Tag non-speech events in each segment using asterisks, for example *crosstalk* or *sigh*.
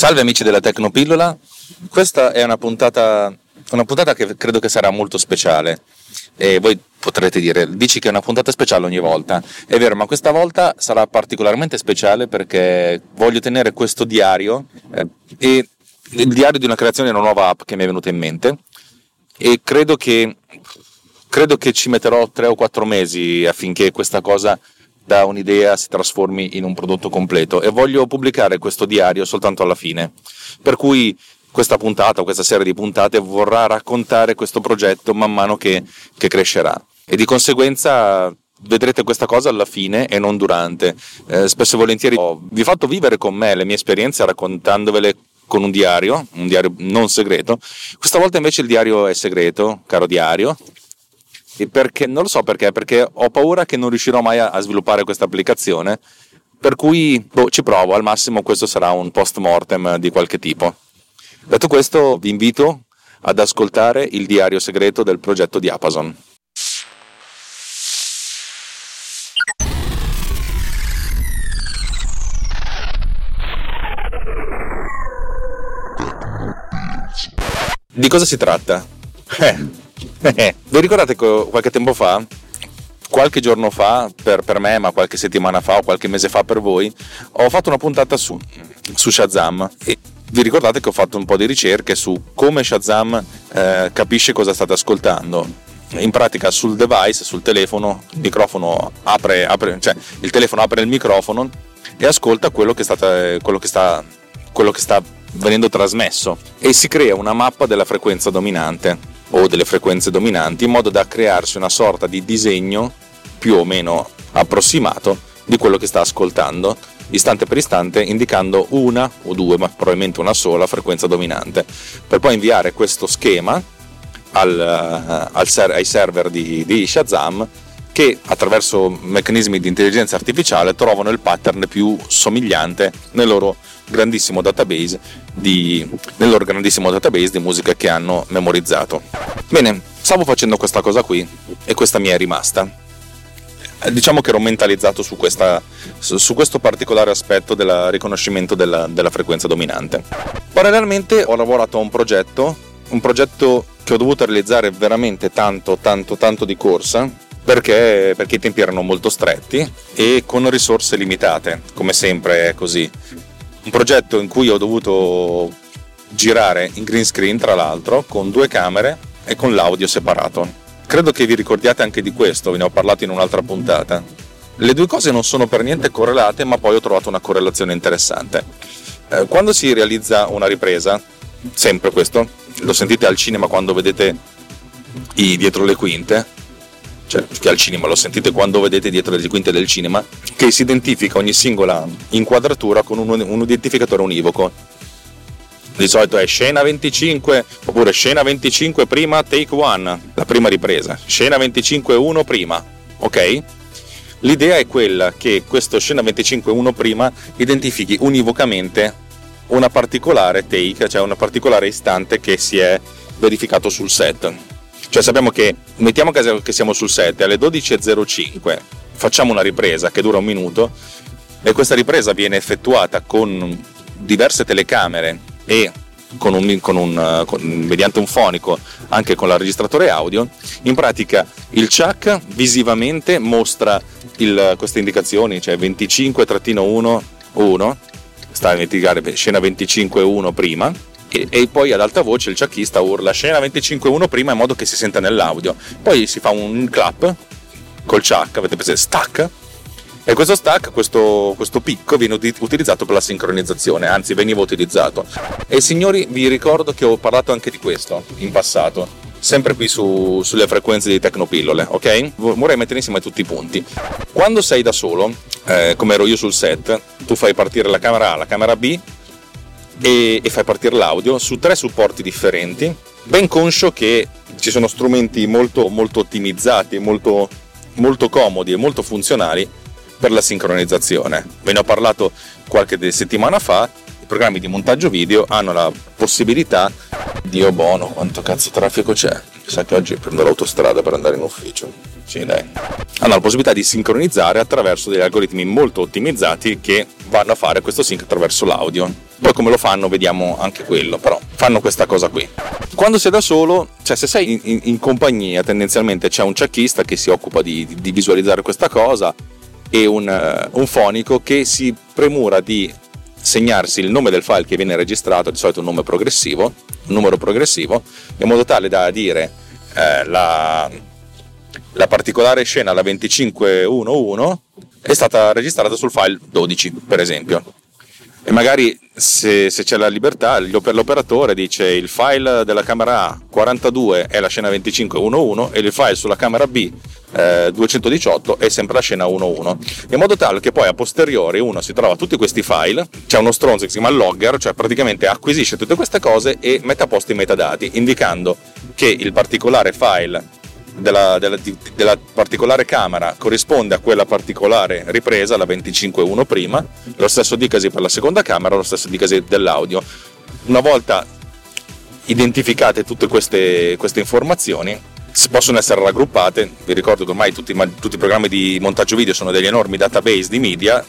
Salve amici della Tecnopillola, questa è una puntata, una puntata che credo che sarà molto speciale. E voi potrete dire, dici che è una puntata speciale ogni volta, è vero, ma questa volta sarà particolarmente speciale perché voglio tenere questo diario eh, e il diario di una creazione di una nuova app che mi è venuta in mente. E credo che, credo che ci metterò tre o quattro mesi affinché questa cosa da un'idea si trasformi in un prodotto completo e voglio pubblicare questo diario soltanto alla fine. Per cui questa puntata questa serie di puntate vorrà raccontare questo progetto man mano che, che crescerà e di conseguenza vedrete questa cosa alla fine e non durante. Eh, spesso e volentieri ho, vi ho fatto vivere con me le mie esperienze raccontandovele con un diario, un diario non segreto. Questa volta invece il diario è segreto, caro diario, perché non lo so perché, perché ho paura che non riuscirò mai a, a sviluppare questa applicazione. Per cui boh, ci provo, al massimo questo sarà un post mortem di qualche tipo. Detto questo, vi invito ad ascoltare il diario segreto del progetto di Amazon. Di cosa si tratta? *laughs* Eh, eh, vi ricordate che qualche tempo fa, qualche giorno fa per, per, me, ma qualche settimana fa o qualche mese fa per voi, ho fatto una puntata su, su Shazam e vi ricordate che ho fatto un po' di ricerche su come Shazam eh, capisce cosa state ascoltando. In pratica sul device, sul telefono, il apre, apre cioè il telefono apre il microfono e ascolta quello che, state, quello che sta, quello che sta venendo trasmesso e si crea una mappa della frequenza dominante o delle frequenze dominanti in modo da crearsi una sorta di disegno più o meno approssimato di quello che sta ascoltando istante per istante indicando una o due ma probabilmente una sola frequenza dominante. Per poi inviare questo schema al, eh, al ai server di, di Shazam che attraverso meccanismi di intelligenza artificiale trovano il pattern più somigliante nel loro grandissimo database di, nel loro grandissimo database di musica che hanno memorizzato. Bene, stavo facendo questa cosa qui e questa mi è rimasta. Eh, diciamo che ero mentalizzato su, questa, su questo particolare aspetto del riconoscimento della, della frequenza dominante. Parallelamente ho lavorato a un progetto, un progetto che ho dovuto realizzare veramente tanto, tanto, tanto di corsa, perché, perché, i tempi erano molto stretti e con risorse limitate, come sempre è così un progetto in cui ho dovuto girare in green screen tra l'altro con due camere e con l'audio separato. Credo che vi ricordiate anche di questo, ve ne ho parlato in un'altra puntata. Le due cose non sono per niente correlate, ma poi ho trovato una correlazione interessante. Eh, quando si realizza una ripresa, sempre questo, lo sentite al cinema quando vedete i dietro le quinte, cioè che al cinema lo sentite quando vedete dietro le quinte del cinema, che si identifica ogni singola inquadratura con un, un identificatore univoco. Di solito è scena 25 oppure scena 25 prima take 1, la prima ripresa, scena 25 1 prima, ok? L'idea è quella che questo scena 25 1 prima identifichi univocamente una particolare take, cioè una particolare istante che si è verificato sul set. Cioè sappiamo che, mettiamo caso che siamo sul set, alle 12.05 facciamo una ripresa che dura un minuto e questa ripresa viene effettuata con diverse telecamere e con un, con un, con, mediante un fonico anche con il registratore audio, in pratica il CHAC visivamente mostra il, queste indicazioni, cioè 25-1, 1, sta a indicare scena 25-1 prima, e, poi ad alta voce il ciacchista urla scena 25.1 prima in modo che si senta nell'audio. Poi si fa un clap col ciac, avete presente, stack, e questo stack, questo, questo, picco viene utilizzato per la sincronizzazione, anzi veniva utilizzato. E signori, vi ricordo che ho parlato anche di questo in passato, sempre qui su, sulle frequenze di Tecnopillole, ok? Vorrei mettere insieme tutti i punti. Quando sei da solo, eh, come ero io sul set, tu fai partire la camera A, la camera B e, e fai partire l'audio su tre supporti differenti, ben conscio che ci sono strumenti molto, molto ottimizzati, molto, molto comodi e molto funzionali per la sincronizzazione. Ve ne ho parlato qualche settimana fa, i programmi di montaggio video hanno la possibilità, Dio buono, quanto cazzo traffico c'è, sa che oggi prendo l'autostrada per andare in ufficio. Sì, dai. Hanno la possibilità di sincronizzare attraverso degli algoritmi molto ottimizzati che vanno a fare questo sync attraverso l'audio Poi come lo fanno vediamo anche quello, però fanno questa cosa qui. Quando sei da solo, cioè se sei in, in, in compagnia tendenzialmente c'è un checkista che si occupa di, di visualizzare questa cosa e un, uh, un fonico che si premura di segnarsi il nome del file che viene registrato, di solito un nome progressivo, un numero progressivo, in modo tale da dire eh, la, la, particolare scena, la 2511, è stata registrata sul file 12, per esempio. E magari se, se c'è la libertà, l'operatore dice il file della camera A 42 è la scena 2511 e il file sulla camera B eh, 218 è sempre la scena 1.1 in modo tale che poi a posteriori uno si trova tutti questi file c'è uno stronzo che si chiama logger cioè praticamente acquisisce tutte queste cose e mette a posto i metadati indicando che il particolare file della, della, della, particolare camera corrisponde a quella particolare ripresa, la 25.1 prima, lo stesso dicasi per la seconda camera, lo stesso dicasi dell'audio. Una volta identificate tutte queste, queste informazioni, possono essere raggruppate. Vi ricordo che ormai tutti, tutti, i programmi di montaggio video sono degli enormi database di media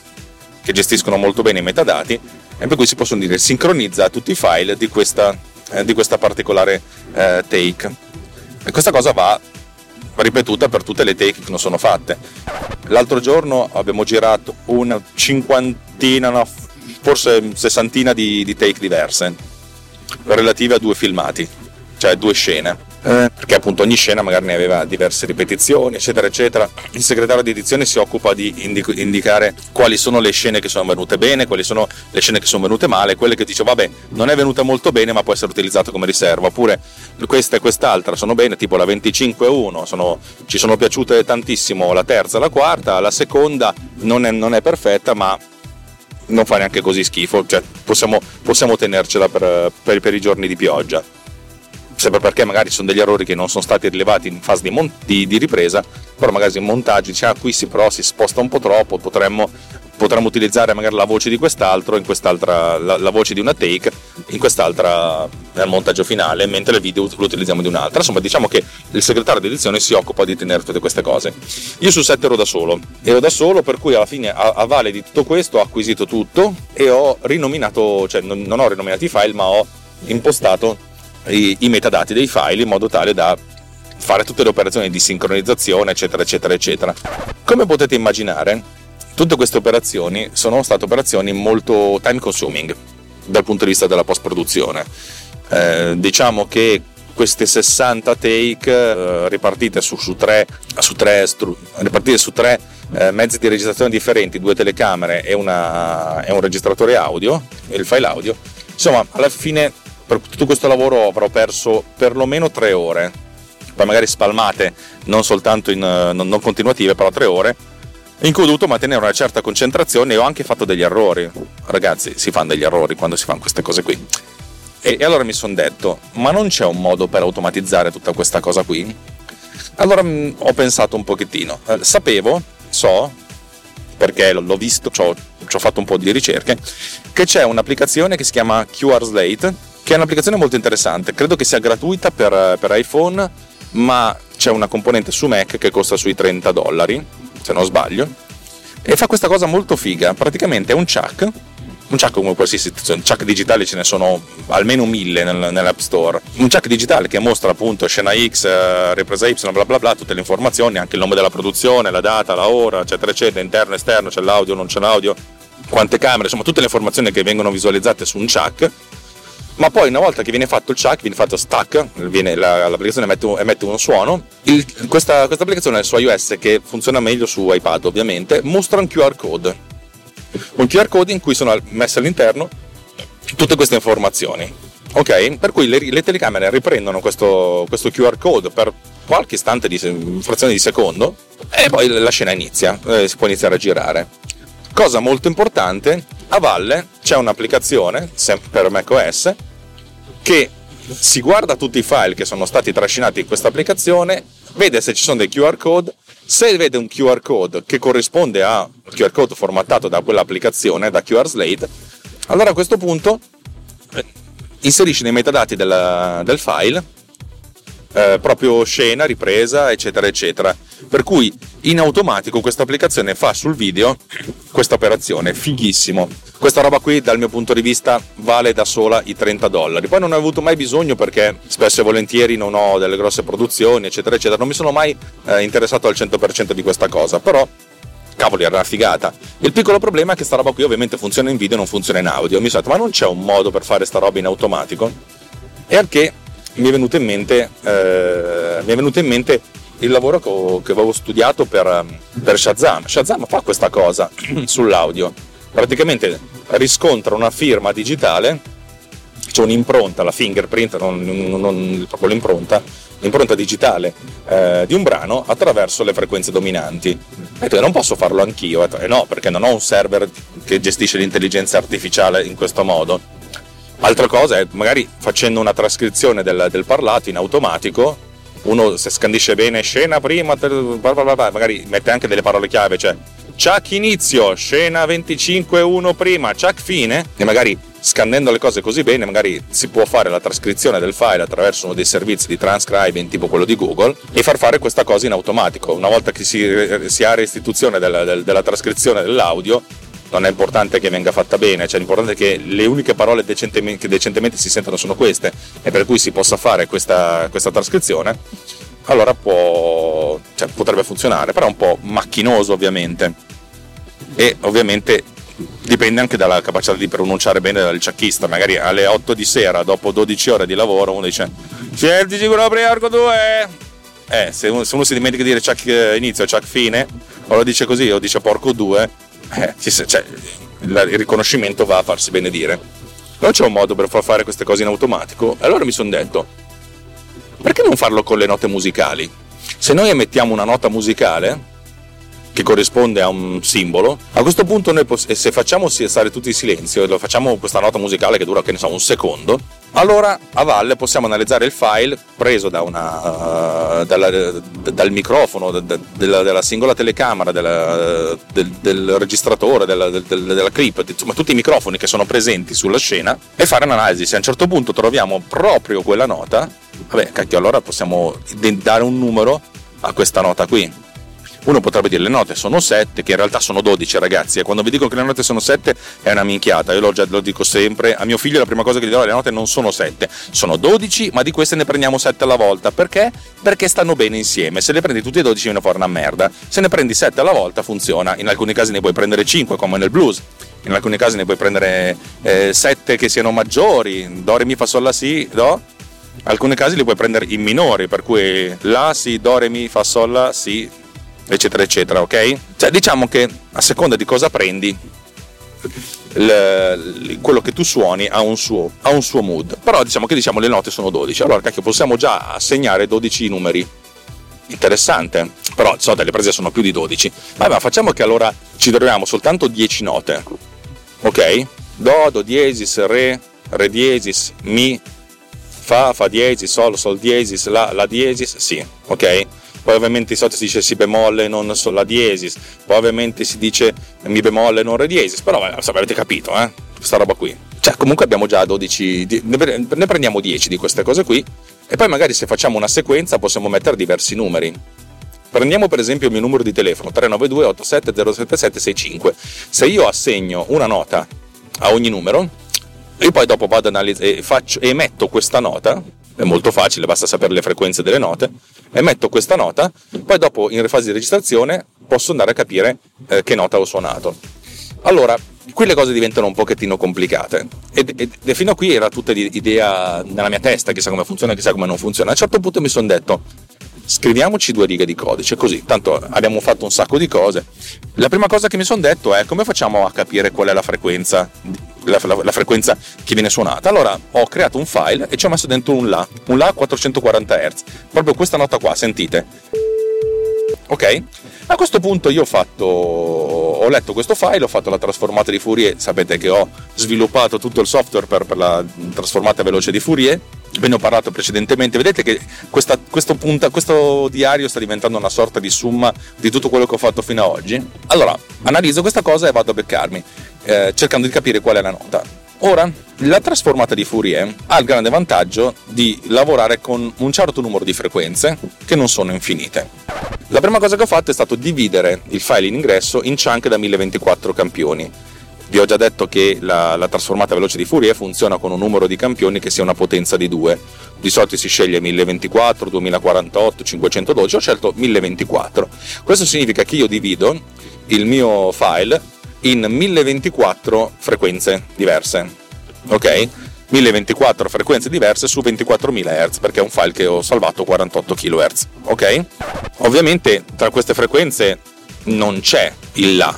che gestiscono molto bene i metadati e per cui si possono dire sincronizza tutti i file di questa, eh, di questa particolare eh, take. E questa cosa va ripetuta per tutte le take che non sono fatte. L'altro giorno abbiamo girato una cinquantina, no, forse sessantina di, di take diverse relative a due filmati, cioè due scene eh, perché appunto ogni scena magari ne aveva diverse ripetizioni, eccetera, eccetera. Il segretario di edizione si occupa di indic- indicare quali sono le scene che sono venute bene, quali sono le scene che sono venute male, quelle che dice vabbè non è venuta molto bene ma può essere utilizzato come riserva, oppure questa e quest'altra sono bene, tipo la 25.1 sono, ci sono piaciute tantissimo la terza la quarta, la seconda non è, non è perfetta ma non fa neanche così schifo, cioè possiamo, possiamo tenercela per, per, per i giorni di pioggia sempre perché magari sono degli errori che non sono stati rilevati in fase di, mon- di, di ripresa, però magari in montaggio dice ah qui si, però si sposta un po' troppo, potremmo, potremmo utilizzare magari la voce di quest'altro, in quest'altra, la, la, voce di una take, in quest'altra nel montaggio finale, mentre il video lo utilizziamo di un'altra. Insomma, diciamo che il segretario di edizione si occupa di tenere tutte queste cose. Io sul set ero da solo, ero da solo, per cui alla fine a, a vale di tutto questo ho acquisito tutto e ho rinominato, cioè non, non ho rinominato i file, ma ho impostato i, i metadati dei file in modo tale da fare tutte le operazioni di sincronizzazione, eccetera, eccetera, eccetera. Come potete immaginare, tutte queste operazioni sono state operazioni molto time consuming dal punto di vista della post produzione. Eh, diciamo che queste 60 take eh, ripartite su, su, tre, su tre, stru- ripartite su tre eh, mezzi di registrazione differenti, due telecamere e, una, e un registratore audio, il file audio, insomma alla fine per tutto questo lavoro avrò perso perlomeno tre ore, poi magari spalmate, non soltanto in, non, non continuative, però tre ore, in cui ho dovuto mantenere una certa concentrazione e ho anche fatto degli errori. Ragazzi, si fanno degli errori quando si fanno queste cose qui. E, e allora mi sono detto, ma non c'è un modo per automatizzare tutta questa cosa qui? Allora mh, mm, ho pensato un pochettino. Eh, sapevo, so, perché l'ho visto, ci ho fatto un po' di ricerche, che c'è un'applicazione che si chiama QR Slate che è un'applicazione molto interessante. Credo che sia gratuita per, per iPhone, ma c'è una componente su Mac che costa sui 30 dollari, se non sbaglio, e fa questa cosa molto figa. Praticamente è un chuck, un chuck come qualsiasi situazione, chuck digitali ce ne sono almeno mille nel, nell'App Store. Un chuck digitale che mostra appunto scena X, eh, ripresa Y, bla bla bla, tutte le informazioni, anche il nome della produzione, la data, la ora, eccetera, eccetera, interno, esterno, c'è l'audio, non c'è l'audio, quante camere, insomma tutte le informazioni che vengono visualizzate su un chuck ma poi una volta che viene fatto il chuck, viene fatto stack, viene, la, l'applicazione emette, emette uno suono, il, questa, questa, applicazione su iOS che funziona meglio su iPad ovviamente, mostra un QR code, un QR code in cui sono messe all'interno tutte queste informazioni. Ok? Per cui le, le telecamere riprendono questo, questo, QR code per qualche istante di frazione di secondo e poi la scena inizia, eh, si può iniziare a girare. Cosa molto importante, a valle c'è un'applicazione per macOS che si guarda tutti i file che sono stati trascinati in questa applicazione, vede se ci sono dei QR code, se vede un QR code che corrisponde a un QR code formattato da quell'applicazione, da QR Slate, allora a questo punto eh, inserisce nei metadati del, del file eh, proprio scena, ripresa, eccetera, eccetera. Per cui in automatico questa applicazione fa sul video questa operazione, fighissimo. Questa roba qui dal mio punto di vista vale da sola i 30 dollari. Poi non ho avuto mai bisogno perché spesso e volentieri non ho delle grosse produzioni, eccetera, eccetera. Non mi sono mai eh, interessato al 100% di questa cosa, però cavoli era una figata. Il piccolo problema è che sta roba qui ovviamente funziona in video e non funziona in audio. Mi sono detto ma non c'è un modo per fare sta roba in automatico? E anche mi è venuto in mente, eh, mi è venuto in mente il lavoro che, avevo studiato per, per, Shazam. Shazam fa questa cosa *clears throat* sull'audio. Praticamente riscontra una firma digitale, c'è un'impronta, la fingerprint, non, non, non proprio l'impronta, l'impronta digitale eh, di un brano attraverso le frequenze dominanti. E tu non posso farlo anch'io, e eh no, perché non ho un server che gestisce l'intelligenza artificiale in questo modo. Altra cosa è magari facendo una trascrizione del, del parlato in automatico, uno se scandisce bene scena prima, magari mette anche delle parole chiave, cioè Chuck inizio, scena 25 1 prima, Chuck fine, e magari scandendo le cose così bene, magari si può fare la trascrizione del file attraverso uno dei servizi di transcribing tipo quello di Google e far fare questa cosa in automatico. Una volta che si, si ha restituzione della, della trascrizione dell'audio, non è importante che venga fatta bene, cioè l'importante è che le uniche parole decentemente, che decentemente si sentono sono queste e per cui si possa fare questa, questa trascrizione, allora può, cioè, potrebbe funzionare, però è un po' macchinoso ovviamente. E ovviamente dipende anche dalla capacità di pronunciare bene del ciacchista, magari alle 8 di sera, dopo 12 ore di lavoro, uno dice Scelti sicuro arco 2 eh, se uno, se uno si dimentica di dire ciac inizio e ciac fine, o lo dice così o dice porco 2, eh, cioè, il riconoscimento va a farsi benedire. Non c'è un modo per far fare queste cose in automatico. Allora mi sono detto, perché non farlo con le note musicali? Se noi emettiamo una nota musicale, che corrisponde a un simbolo, a questo punto noi se facciamo stare tutti in silenzio e lo facciamo questa nota musicale che dura che ne so un secondo, allora a valle possiamo analizzare il file preso da una, uh, dalla, dal microfono, da, della, della, singola telecamera, della, del, del, registratore, della, del, della clip, insomma tutti i microfoni che sono presenti sulla scena e fare un'analisi. Se a un certo punto troviamo proprio quella nota, vabbè, cacchio, allora possiamo dare un numero a questa nota qui uno potrebbe dire le note sono 7, che in realtà sono 12 ragazzi, e quando vi dico che le note sono 7 è una minchiata, io lo, già, lo dico sempre, a mio figlio la prima cosa che gli do le note non sono 7, sono 12, ma di queste ne prendiamo 7 alla volta, perché? Perché stanno bene insieme, se le prendi tutti e 12 viene fuori una merda, se ne prendi 7 alla volta funziona, in alcuni casi ne puoi prendere 5 come nel blues, in alcuni casi ne puoi prendere 7 eh, che siano maggiori, do, re, mi, fa, sol, la, si, do, alcuni casi li puoi prendere in minori, per cui la, si, do, re, mi, fa, sol, la, si, eccetera, eccetera, ok? Cioè, diciamo che a seconda di cosa prendi, il, quello che tu suoni ha un, suo, ha un suo mood. Però diciamo che diciamo le note sono 12. Allora, cacchio, possiamo già assegnare 12 numeri. Interessante, però so, le prese sono più di 12. Ma, ma facciamo che allora ci troviamo soltanto 10 note, ok? Do, do diesis, re, re diesis, mi, fa, fa diesis, sol, sol diesis, la, la diesis, sì, ok? Poi ovviamente di solito si dice si bemolle non la diesis, poi ovviamente si dice mi bemolle non re diesis, però avete capito, eh? Questa roba qui. Cioè, comunque abbiamo già 12, ne prendiamo 10 di queste cose qui e poi magari se facciamo una sequenza possiamo mettere diversi numeri. Prendiamo per esempio il mio numero di telefono 392 87 07765. Se io assegno una nota a ogni numero e poi dopo vado ad analizzare e, faccio, e emetto questa nota, è molto facile, basta sapere le frequenze delle note, emetto questa nota, poi dopo in fase di registrazione posso andare a capire eh, che nota ho suonato. Allora, qui le cose diventano un pochettino complicate e, e, e fino a qui era tutta l'idea nella mia testa, chissà come funziona, chissà come non funziona. A un certo punto mi sono detto, scriviamoci due righe di codice, così tanto abbiamo fatto un sacco di cose. La prima cosa che mi sono detto è come facciamo a capire qual è la frequenza, la, la, la frequenza che viene suonata. Allora ho creato un file e ci ho messo dentro un La, un La a 440 Hz, proprio questa nota qua, sentite. Ok? A questo punto io ho fatto, ho letto questo file, ho fatto la trasformata di Fourier, sapete che ho sviluppato tutto il software per, per la trasformata veloce di Fourier, ve ne ho parlato precedentemente, vedete che questa, questo, punta, questo diario sta diventando una sorta di summa di tutto quello che ho fatto fino ad oggi. Allora, analizzo questa cosa e vado a beccarmi, eh, cercando di capire qual è la nota. Ora, la trasformata di Fourier ha il grande vantaggio di lavorare con un certo numero di frequenze che non sono infinite. La prima cosa che ho fatto è stato dividere il file in ingresso in chunk da 1024 campioni. Vi ho già detto che la, la, trasformata veloce di Fourier funziona con un numero di campioni che sia una potenza di 2. Di solito si sceglie 1024, 2048, 512, ho scelto 1024. Questo significa che io divido il mio file in 1024 frequenze diverse. Ok? 1024 frequenze diverse su 24.000 Hz perché è un file che ho salvato 48 kHz. Ok? Ovviamente tra queste frequenze non c'è il La,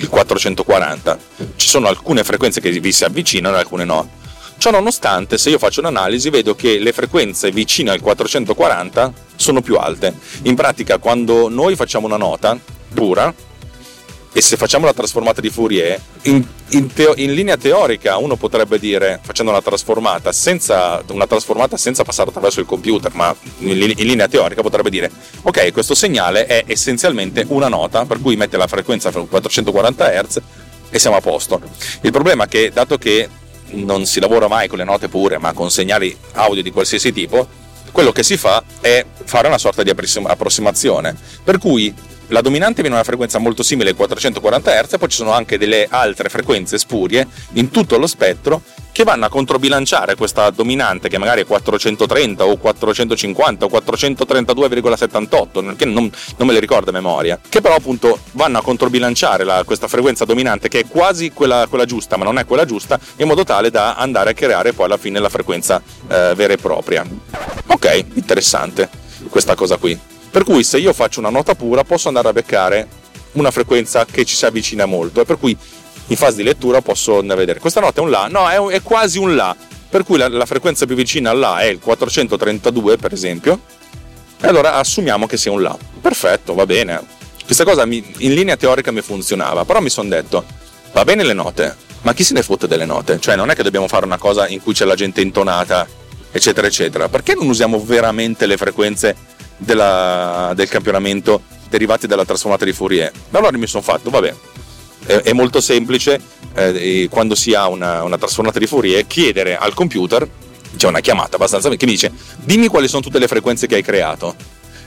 il 440. Ci sono alcune frequenze che vi si avvicinano e alcune no. Ciò nonostante, se io faccio un'analisi, vedo che le frequenze vicine al 440 sono più alte. In pratica, quando noi facciamo una nota pura, e se facciamo la trasformata di Fourier, in, in, teo- in, linea teorica uno potrebbe dire, facendo una trasformata, senza, una trasformata senza passare attraverso il computer, ma in, in, linea teorica potrebbe dire, ok, questo segnale è essenzialmente una nota, per cui mette la frequenza 440 Hz e siamo a posto. Il problema è che, dato che non si lavora mai con le note pure, ma con segnali audio di qualsiasi tipo, quello che si fa è fare una sorta di approssimazione, per cui la dominante viene una frequenza molto simile ai 440 Hz, poi ci sono anche delle altre frequenze spurie in tutto lo spettro che vanno a controbilanciare questa dominante che magari è 430 o 450 o 432,78 che non, non me le ricordo a memoria che però appunto vanno a controbilanciare la, questa frequenza dominante che è quasi quella, quella, giusta ma non è quella giusta in modo tale da andare a creare poi alla fine la frequenza eh, vera e propria. Ok interessante questa cosa qui per cui se io faccio una nota pura posso andare a beccare una frequenza che ci si avvicina molto e per cui in fase di lettura posso andare a vedere. Questa nota è un La, no, è, è quasi un La, per cui la, la, frequenza più vicina al La è il 432 per esempio, e allora assumiamo che sia un La. Perfetto, va bene. Questa cosa mi, in linea teorica mi funzionava, però mi sono detto, va bene le note, ma chi se ne fotte delle note? Cioè non è che dobbiamo fare una cosa in cui c'è la gente intonata, eccetera, eccetera. Perché non usiamo veramente le frequenze della, del campionamento derivati dalla trasformata di Fourier. Allora mi sono fatto, vabbè, è, è molto semplice eh, quando si ha una, una, trasformata di Fourier chiedere al computer, c'è una chiamata abbastanza che mi dice dimmi quali sono tutte le frequenze che hai creato.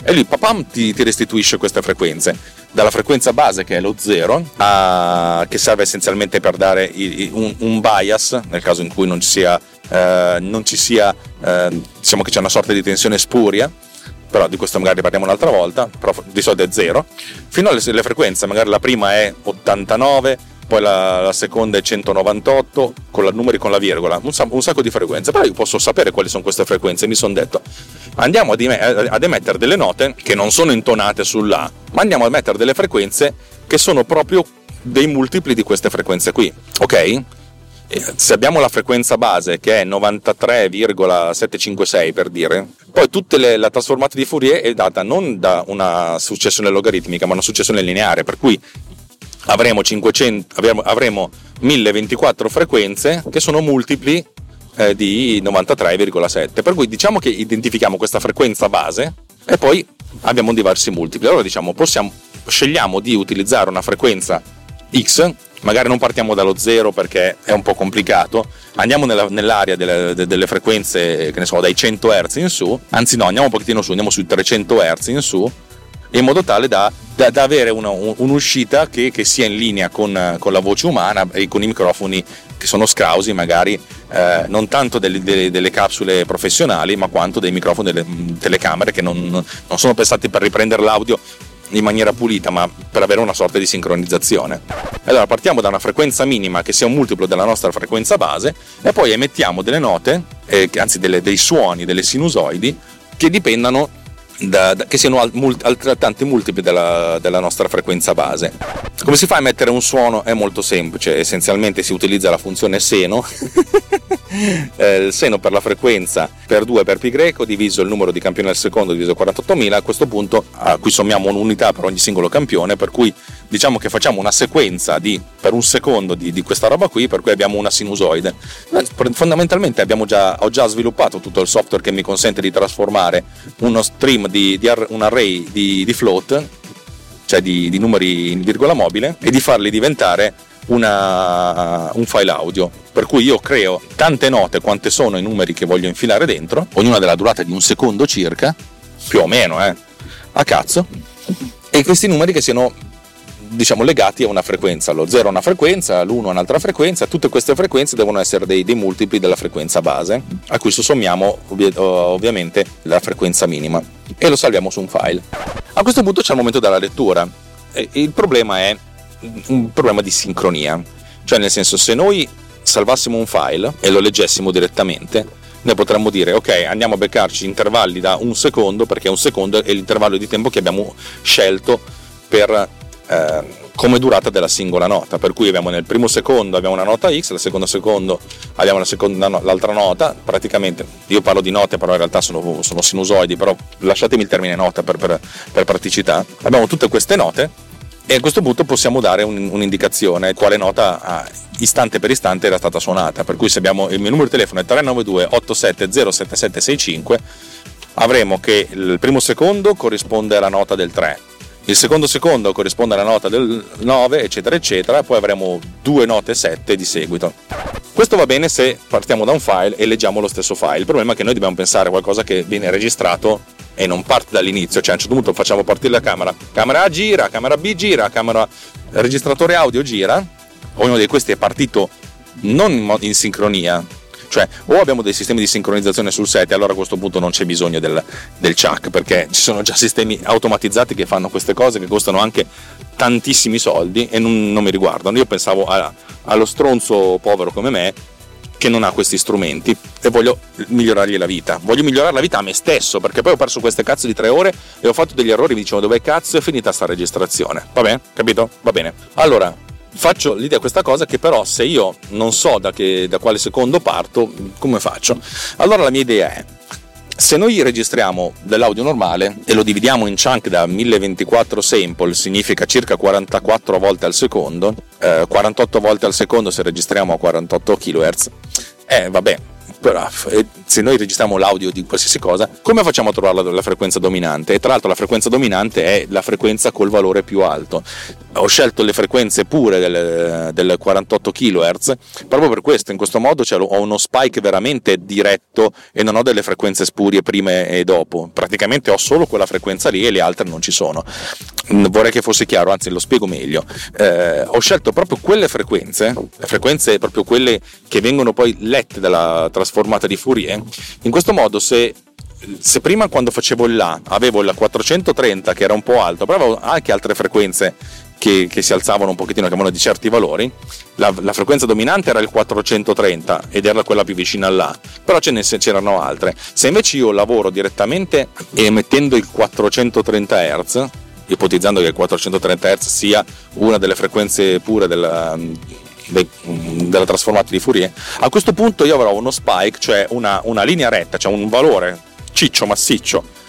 E lui papam ti, ti restituisce queste frequenze dalla frequenza base che è lo 0 che serve essenzialmente per dare un, un, bias nel caso in cui non ci sia, eh, non ci sia eh, diciamo che c'è una sorta di tensione spuria però di questo magari parliamo un'altra volta, però di solito è 0, fino alle frequenze, magari la prima è 89, poi la, la seconda è 198, con i numeri con la virgola, un, un, sacco di frequenze, però io posso sapere quali sono queste frequenze, mi sono detto andiamo ad, ad emettere delle note che non sono intonate sull'A, ma andiamo ad emettere delle frequenze che sono proprio dei multipli di queste frequenze qui, ok? se abbiamo la frequenza base che è 93,756 per dire, poi tutta la trasformata di Fourier è data non da una successione logaritmica ma una successione lineare, per cui avremo, 500, avremo, avremo 1024 frequenze che sono multipli eh, di 93,7. Per cui diciamo che identifichiamo questa frequenza base e poi abbiamo diversi multipli. Allora diciamo, possiamo, scegliamo di utilizzare una frequenza X magari non partiamo dallo zero perché è un po' complicato, andiamo nella, nell'area delle, delle, frequenze, che ne so, dai 100 Hz in su, anzi no, andiamo un pochettino su, andiamo sui 300 Hz in su, in modo tale da, da, da avere una, un'uscita che, che, sia in linea con, con, la voce umana e con i microfoni che sono scrausi magari eh, non tanto delle, delle, delle, capsule professionali ma quanto dei microfoni delle telecamere che non, non sono pensati per riprendere l'audio in maniera pulita, ma per avere una sorta di sincronizzazione. Allora partiamo da una frequenza minima che sia un multiplo della nostra frequenza base e poi emettiamo delle note, eh, anzi delle, dei suoni, delle sinusoidi che dipendano da, da, che siano altrettanti multipli della, della, nostra frequenza base. Come si fa a emettere un suono? È molto semplice, essenzialmente si utilizza la funzione seno, *laughs* eh, il seno per la frequenza per 2 per pi greco diviso il numero di campioni al secondo diviso 48.000, a questo punto a cui sommiamo un'unità per ogni singolo campione, per cui diciamo che facciamo una sequenza di, per un secondo di, di, questa roba qui, per cui abbiamo una sinusoide. Fondamentalmente già, ho già sviluppato tutto il software che mi consente di trasformare uno stream di, di un array di, float, cioè di numeri in virgola mobile, e di farli diventare una, un file audio. Per cui io creo tante note quante sono i numeri che voglio infilare dentro, ognuna della durata di un secondo circa, più o meno, eh, a cazzo, e questi numeri che siano diciamo legati a una frequenza, lo 0 è una frequenza, l'1 è un'altra frequenza, tutte queste frequenze devono essere dei, dei multipli della frequenza base, a cui sossommiamo ovvi- ovviamente la frequenza minima e lo salviamo su un file. A questo punto c'è il momento della lettura. E il problema è un problema di sincronia, cioè nel senso se noi salvassimo un file e lo leggessimo direttamente, noi potremmo dire ok andiamo a beccarci intervalli da un secondo perché un secondo è l'intervallo di tempo che abbiamo scelto per eh, come durata della singola nota, per cui abbiamo nel primo secondo abbiamo una nota X, nel secondo secondo abbiamo la seconda, l'altra nota, praticamente io parlo di note però in realtà sono, sono sinusoidi, però lasciatemi il termine nota per, per, per praticità, abbiamo tutte queste note e a questo punto possiamo dare un, un'indicazione quale nota ah, istante per istante era stata suonata, per cui se abbiamo il mio numero di telefono è 392 8707765 avremo che il primo secondo corrisponde alla nota del 3 il secondo secondo corrisponde alla nota del 9, eccetera, eccetera, poi avremo due note 7 di seguito. Questo va bene se partiamo da un file e leggiamo lo stesso file. Il problema è che noi dobbiamo pensare a qualcosa che viene registrato e non parte dall'inizio, cioè a un certo punto facciamo partire la camera, camera A gira, camera B gira, camera registratore audio gira, ognuno di questi è partito non in sincronia, cioè, o abbiamo dei sistemi di sincronizzazione sul set e allora a questo punto non c'è bisogno del, del chuck perché ci sono già sistemi automatizzati che fanno queste cose che costano anche tantissimi soldi e non, non mi riguardano. Io pensavo a, allo stronzo povero come me che non ha questi strumenti e voglio migliorargli la vita. Voglio migliorare la vita a me stesso perché poi ho perso queste cazzo di tre ore e ho fatto degli errori. Mi dicevano dove cazzo è finita sta registrazione. Va bene? Capito? Va bene. Allora, faccio l'idea questa cosa che però se io non so da, che, da quale secondo parto, come faccio? Allora la mia idea è se noi registriamo dell'audio normale e lo dividiamo in chunk da 1024 sample, significa circa 44 volte al secondo, eh, 48 volte al secondo se registriamo a 48 kHz, eh vabbè, però se noi registriamo l'audio di qualsiasi cosa, come facciamo a trovare la, frequenza dominante? E tra l'altro la frequenza dominante è la frequenza col valore più alto. Ho scelto le frequenze pure del, del 48 kHz proprio per questo, in questo modo cioè, ho uno spike veramente diretto e non ho delle frequenze spurie prima e dopo. Praticamente ho solo quella frequenza lì e le altre non ci sono. Vorrei che fosse chiaro, anzi lo spiego meglio. Eh, ho scelto proprio quelle frequenze, le frequenze proprio quelle che vengono poi lette dalla trasformata di Fourier, in questo modo se se prima quando facevo il La avevo il 430 che era un po' alto, però avevo anche altre frequenze che, che si alzavano un pochettino, che di certi valori, la, la, frequenza dominante era il 430 ed era quella più vicina all'A, però ce ne, c'erano altre. Se invece io lavoro direttamente emettendo il 430 Hz, ipotizzando che il 430 Hz sia una delle frequenze pure della, della trasformata di Fourier, a questo punto io avrò uno spike, cioè una, una linea retta, cioè un valore ciccio, massiccio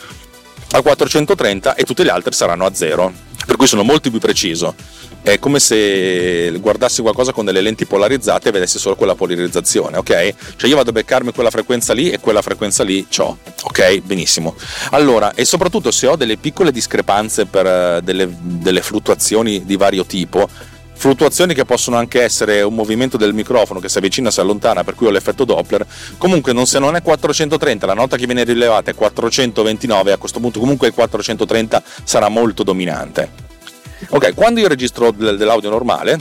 a 430 e tutte le altre saranno a zero, per cui sono molto più preciso. È come se guardassi qualcosa con delle lenti polarizzate e vedessi solo quella polarizzazione, ok? Cioè io vado a beccarmi quella frequenza lì e quella frequenza lì c'ho, ok? Benissimo. Allora, e soprattutto se ho delle piccole discrepanze per eh, delle, delle fluttuazioni di vario tipo, fluttuazioni che possono anche essere un movimento del microfono che si avvicina si allontana, per cui ho l'effetto Doppler. Comunque, non, se non è 430, la nota che viene rilevata è 429, a questo punto comunque il 430 sarà molto dominante. Ok, quando io registro dell'audio normale,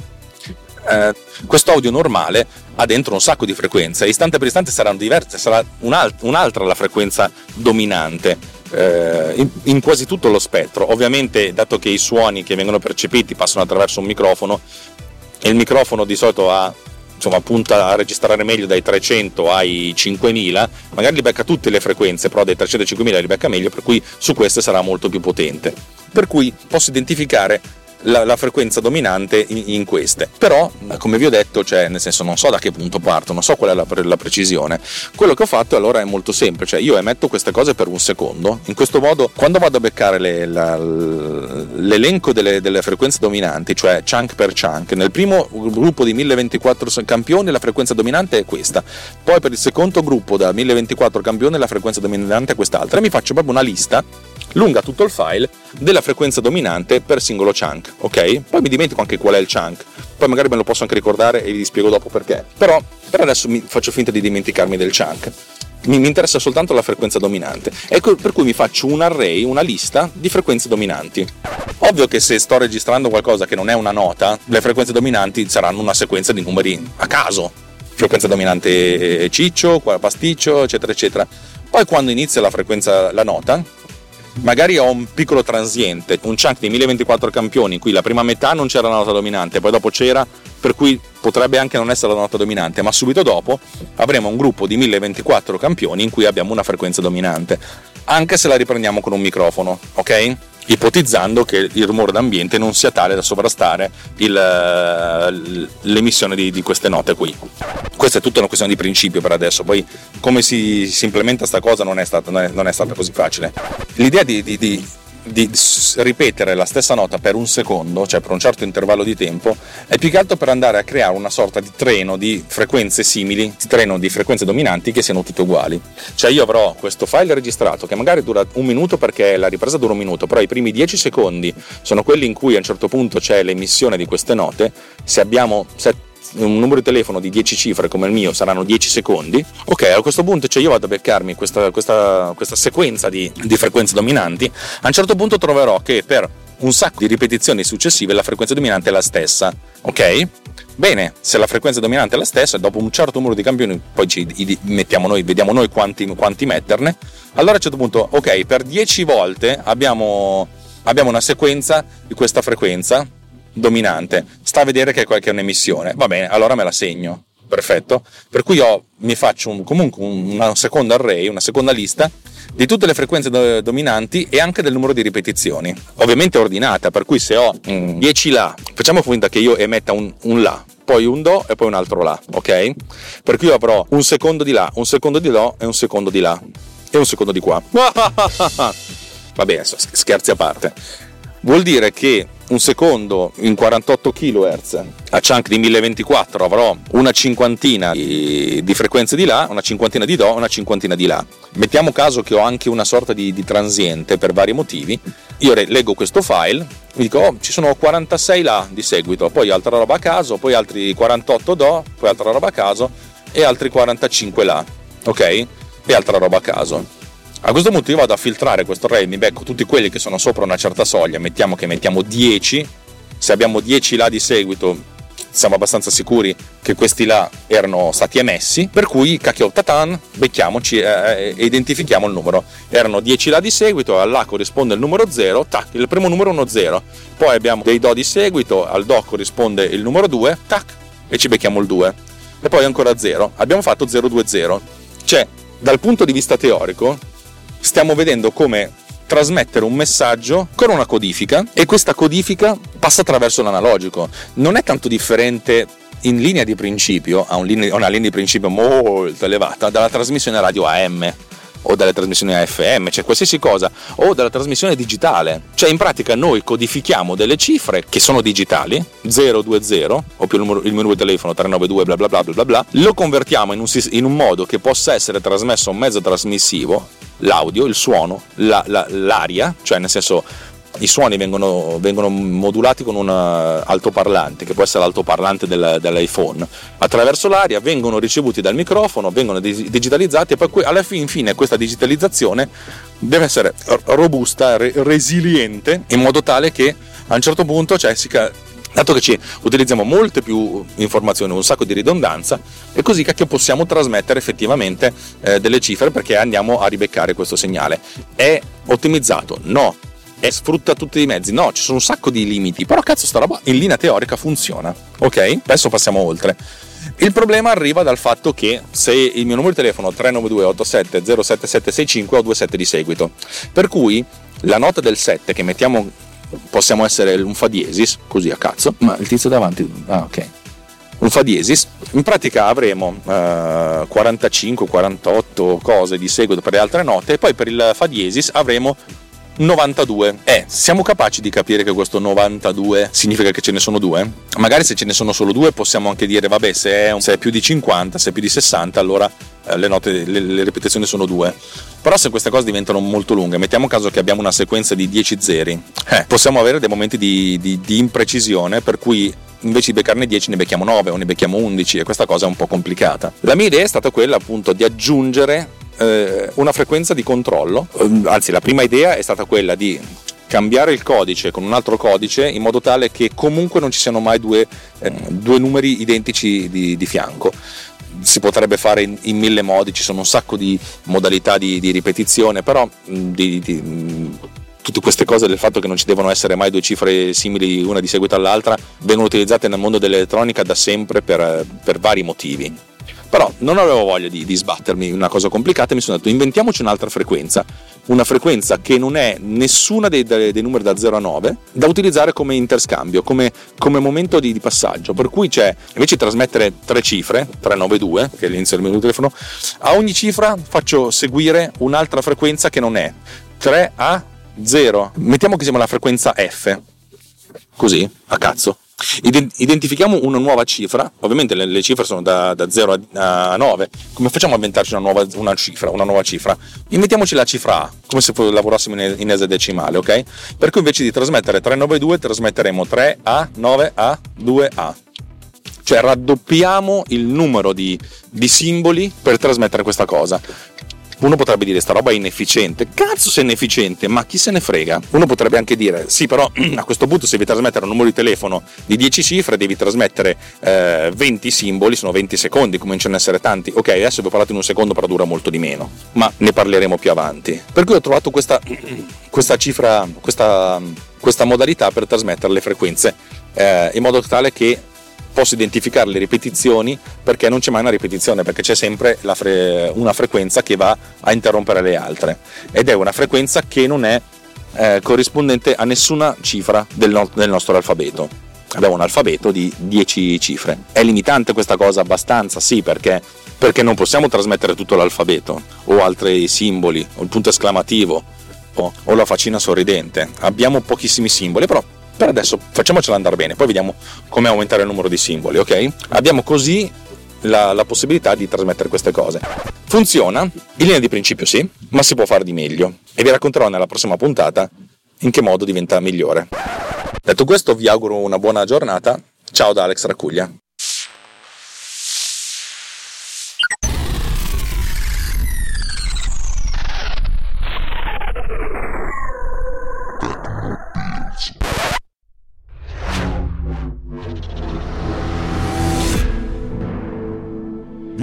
eh, questo audio normale ha dentro un sacco di frequenze, istante per istante saranno diverse, sarà un'altra la frequenza dominante in, in, quasi tutto lo spettro. Ovviamente, dato che i suoni che vengono percepiti passano attraverso un microfono, e il microfono di solito ha insomma, punta a registrare meglio dai 300 ai 5000, magari li becca tutte le frequenze, però dai 300 ai 5000 li becca meglio, per cui su queste sarà molto più potente. Per cui posso identificare la, la frequenza dominante in, in, queste. Però, come vi ho detto, cioè, nel senso non so da che punto parto, non so qual è la, la precisione. Quello che ho fatto allora è molto semplice, io emetto queste cose per un secondo, in questo modo quando vado a beccare le, la, l'elenco delle, delle, frequenze dominanti, cioè chunk per chunk, nel primo gruppo di 1024 campioni la frequenza dominante è questa, poi per il secondo gruppo da 1024 campioni la frequenza dominante è quest'altra e mi faccio proprio una lista lunga tutto il file della frequenza dominante per singolo chunk, ok? Poi mi dimentico anche qual è il chunk, poi magari me lo posso anche ricordare e vi spiego dopo perché. Però per adesso faccio finta di dimenticarmi del chunk. Mi, mi interessa soltanto la frequenza dominante. Ecco per cui mi faccio un array, una lista di frequenze dominanti. Ovvio che se sto registrando qualcosa che non è una nota, le frequenze dominanti saranno una sequenza di numeri a caso. Frequenza dominante ciccio, pasticcio, eccetera, eccetera. Poi quando inizia la frequenza, la nota, magari ho un piccolo transiente, un chunk di 1024 campioni in cui la prima metà non c'era la nota dominante, poi dopo c'era, per cui potrebbe anche non essere la nota dominante, ma subito dopo avremo un gruppo di 1024 campioni in cui abbiamo una frequenza dominante, anche se la riprendiamo con un microfono, ok? Ipotizzando che il rumore d'ambiente non sia tale da sovrastare il, eh, l'emissione di, di, queste note qui. Questa è tutta una questione di principio per adesso, poi come si, si implementa questa cosa non è, stata, non, è, non è, stata così facile. L'idea di, di, di di ripetere la stessa nota per un secondo, cioè per un certo intervallo di tempo, è più che altro per andare a creare una sorta di treno di frequenze simili, di treno di frequenze dominanti che siano tutte uguali. Cioè io avrò questo file registrato che magari dura un minuto perché la ripresa dura un minuto, però i primi 10 secondi sono quelli in cui a un certo punto c'è l'emissione di queste note, se abbiamo 7 un numero di telefono di 10 cifre come il mio saranno 10 secondi, ok, a questo punto cioè io vado a beccarmi questa, questa, questa sequenza di, di frequenze dominanti, a un certo punto troverò che per un sacco di ripetizioni successive la frequenza dominante è la stessa, ok? Bene, se la frequenza dominante è la stessa, dopo un certo numero di campioni, poi ci mettiamo noi, vediamo noi quanti, quanti metterne, allora a un certo punto, ok, per 10 volte abbiamo, abbiamo una sequenza di questa frequenza, dominante, sta a vedere che è un'emissione, va bene, allora me la segno, perfetto. Per cui ho, mi faccio un, comunque una seconda array, una seconda lista di tutte le frequenze do- dominanti e anche del numero di ripetizioni, ovviamente ordinata, per cui se ho mm, 10 La, facciamo finta che io emetta un, un La, poi un Do e poi un altro La, ok? Per cui io avrò un secondo di La, un secondo di Do e un secondo di La e un secondo di qua. *laughs* Va bene, scherzi a parte. Vuol dire che un secondo in 48 kHz a chunk di 1024 avrò una cinquantina di, di frequenze di là, una cinquantina di do, una cinquantina di là. Mettiamo caso che ho anche una sorta di, di transiente per vari motivi. Io leggo questo file, mi dico oh, ci sono 46 là di seguito, poi altra roba a caso, poi altri 48 do, poi altra roba a caso e altri 45 là, ok? E altra roba a caso a questo punto io vado a filtrare questo array, mi becco tutti quelli che sono sopra una certa soglia, mettiamo che mettiamo 10, se abbiamo 10 là di seguito siamo abbastanza sicuri che questi là erano stati emessi, per cui cacchio tatan, becchiamoci e eh, identifichiamo il numero. Erano 10 là di seguito, all'A corrisponde il numero 0, tac, il primo numero è uno 0, poi abbiamo dei Do di seguito, al Do corrisponde il numero 2, tac, e ci becchiamo il 2. E poi ancora 0, abbiamo fatto 020. Cioè, dal punto di vista teorico, stiamo vedendo come trasmettere un messaggio con una codifica e questa codifica passa attraverso l'analogico. Non è tanto differente in linea di principio, a una linea di principio molto elevata, dalla trasmissione radio AM o dalle trasmissioni AFM, cioè qualsiasi cosa, o dalla trasmissione digitale. Cioè in pratica noi codifichiamo delle cifre che sono digitali, 020 o più il numero, il numero di telefono 392 bla bla bla bla bla, lo convertiamo in un, in un modo che possa essere trasmesso a un mezzo trasmissivo, l'audio, il suono, la, la, l'aria, cioè nel senso i suoni vengono, vengono, modulati con un eh, altoparlante, che può essere l'altoparlante del, dell'iPhone. Attraverso l'aria vengono ricevuti dal microfono, vengono digitalizzati e poi alla fine, infine questa digitalizzazione deve essere robusta, resiliente, in modo tale che a un certo punto Jessica dato che ci utilizziamo molte più informazioni, un sacco di ridondanza, è così che possiamo trasmettere effettivamente eh, delle cifre perché andiamo a ribeccare questo segnale. È ottimizzato? No e sfrutta tutti i mezzi. No, ci sono un sacco di limiti, però cazzo sta roba in linea teorica funziona. Ok? Adesso passiamo oltre. Il problema arriva dal fatto che se il mio numero di telefono è 392 87 07765 ho due 7 di seguito. Per cui la nota del 7 che mettiamo possiamo essere un fa diesis, così a cazzo, ma il tizio davanti ah ok. Un fa diesis, in pratica avremo eh, 45-48 cose di seguito per le altre note e poi per il fa diesis avremo 92. Eh, siamo capaci di capire che questo 92 significa che ce ne sono due? Magari se ce ne sono solo due possiamo anche dire, vabbè, se è, se è più di 50, se è più di 60, allora eh, le, note, le, le, ripetizioni sono due. Però se queste cose diventano molto lunghe, mettiamo caso che abbiamo una sequenza di 10 zeri, eh, possiamo avere dei momenti di, di, di imprecisione per cui invece di beccarne 10 ne becchiamo 9 o ne becchiamo 11 e questa cosa è un po' complicata. La mia idea è stata quella appunto di aggiungere eh, una frequenza di controllo, ehm, anzi la prima idea è stata quella di cambiare il codice con un altro codice in modo tale che comunque non ci siano mai due, eh, due numeri identici di, di fianco si potrebbe fare in, in, mille modi, ci sono un sacco di modalità di, di ripetizione, però di, di, tutte queste cose del fatto che non ci devono essere mai due cifre simili una di seguito all'altra vengono utilizzate nel mondo dell'elettronica da sempre per, per vari motivi. Però non avevo voglia di, di sbattermi una cosa complicata e mi sono detto inventiamoci un'altra frequenza, una frequenza che non è nessuna dei, dei, numeri da 0 a 9 da utilizzare come interscambio, come, come momento di, di, passaggio. Per cui c'è, invece di trasmettere tre cifre, 392, che è l'inizio del mio telefono, a ogni cifra faccio seguire un'altra frequenza che non è 3 a 0. Mettiamo che siamo la frequenza F, così, a cazzo identifichiamo una nuova cifra, ovviamente le, le cifre sono da, da, 0 a, 9, come facciamo a inventarci una nuova, una cifra, una nuova cifra? Inventiamoci la cifra A, come se lavorassimo in, in esadecimale, ok? Per cui invece di trasmettere 392 trasmetteremo 3A, 9A, 2A. Cioè raddoppiamo il numero di, di simboli per trasmettere questa cosa. Uno potrebbe dire sta roba è inefficiente. Cazzo se è inefficiente, ma chi se ne frega? Uno potrebbe anche dire sì, però *clears throat* a questo punto se devi trasmettere un numero di telefono di 10 cifre devi trasmettere eh, 20 simboli, sono 20 secondi, cominciano ad essere tanti. Ok, adesso vi ho parlato in un secondo, però dura molto di meno, ma ne parleremo più avanti. Per cui ho trovato questa, *clears throat* questa cifra, questa, questa modalità per trasmettere le frequenze eh, in modo tale che posso identificare le ripetizioni perché non c'è mai una ripetizione, perché c'è sempre fre- una frequenza che va a interrompere le altre ed è una frequenza che non è eh, corrispondente a nessuna cifra del, no- del nostro alfabeto. Abbiamo un alfabeto di 10 cifre. È limitante questa cosa abbastanza, sì, perché, perché non possiamo trasmettere tutto l'alfabeto o altri simboli o il punto esclamativo o, o la faccina sorridente. Abbiamo pochissimi simboli, però per adesso facciamocela andare bene, poi vediamo come aumentare il numero di simboli, ok? Abbiamo così la, la, possibilità di trasmettere queste cose. Funziona, in linea di principio sì, ma si può fare di meglio e vi racconterò nella prossima puntata in che modo diventa migliore. Detto questo vi auguro una buona giornata, ciao da Alex Raccuglia.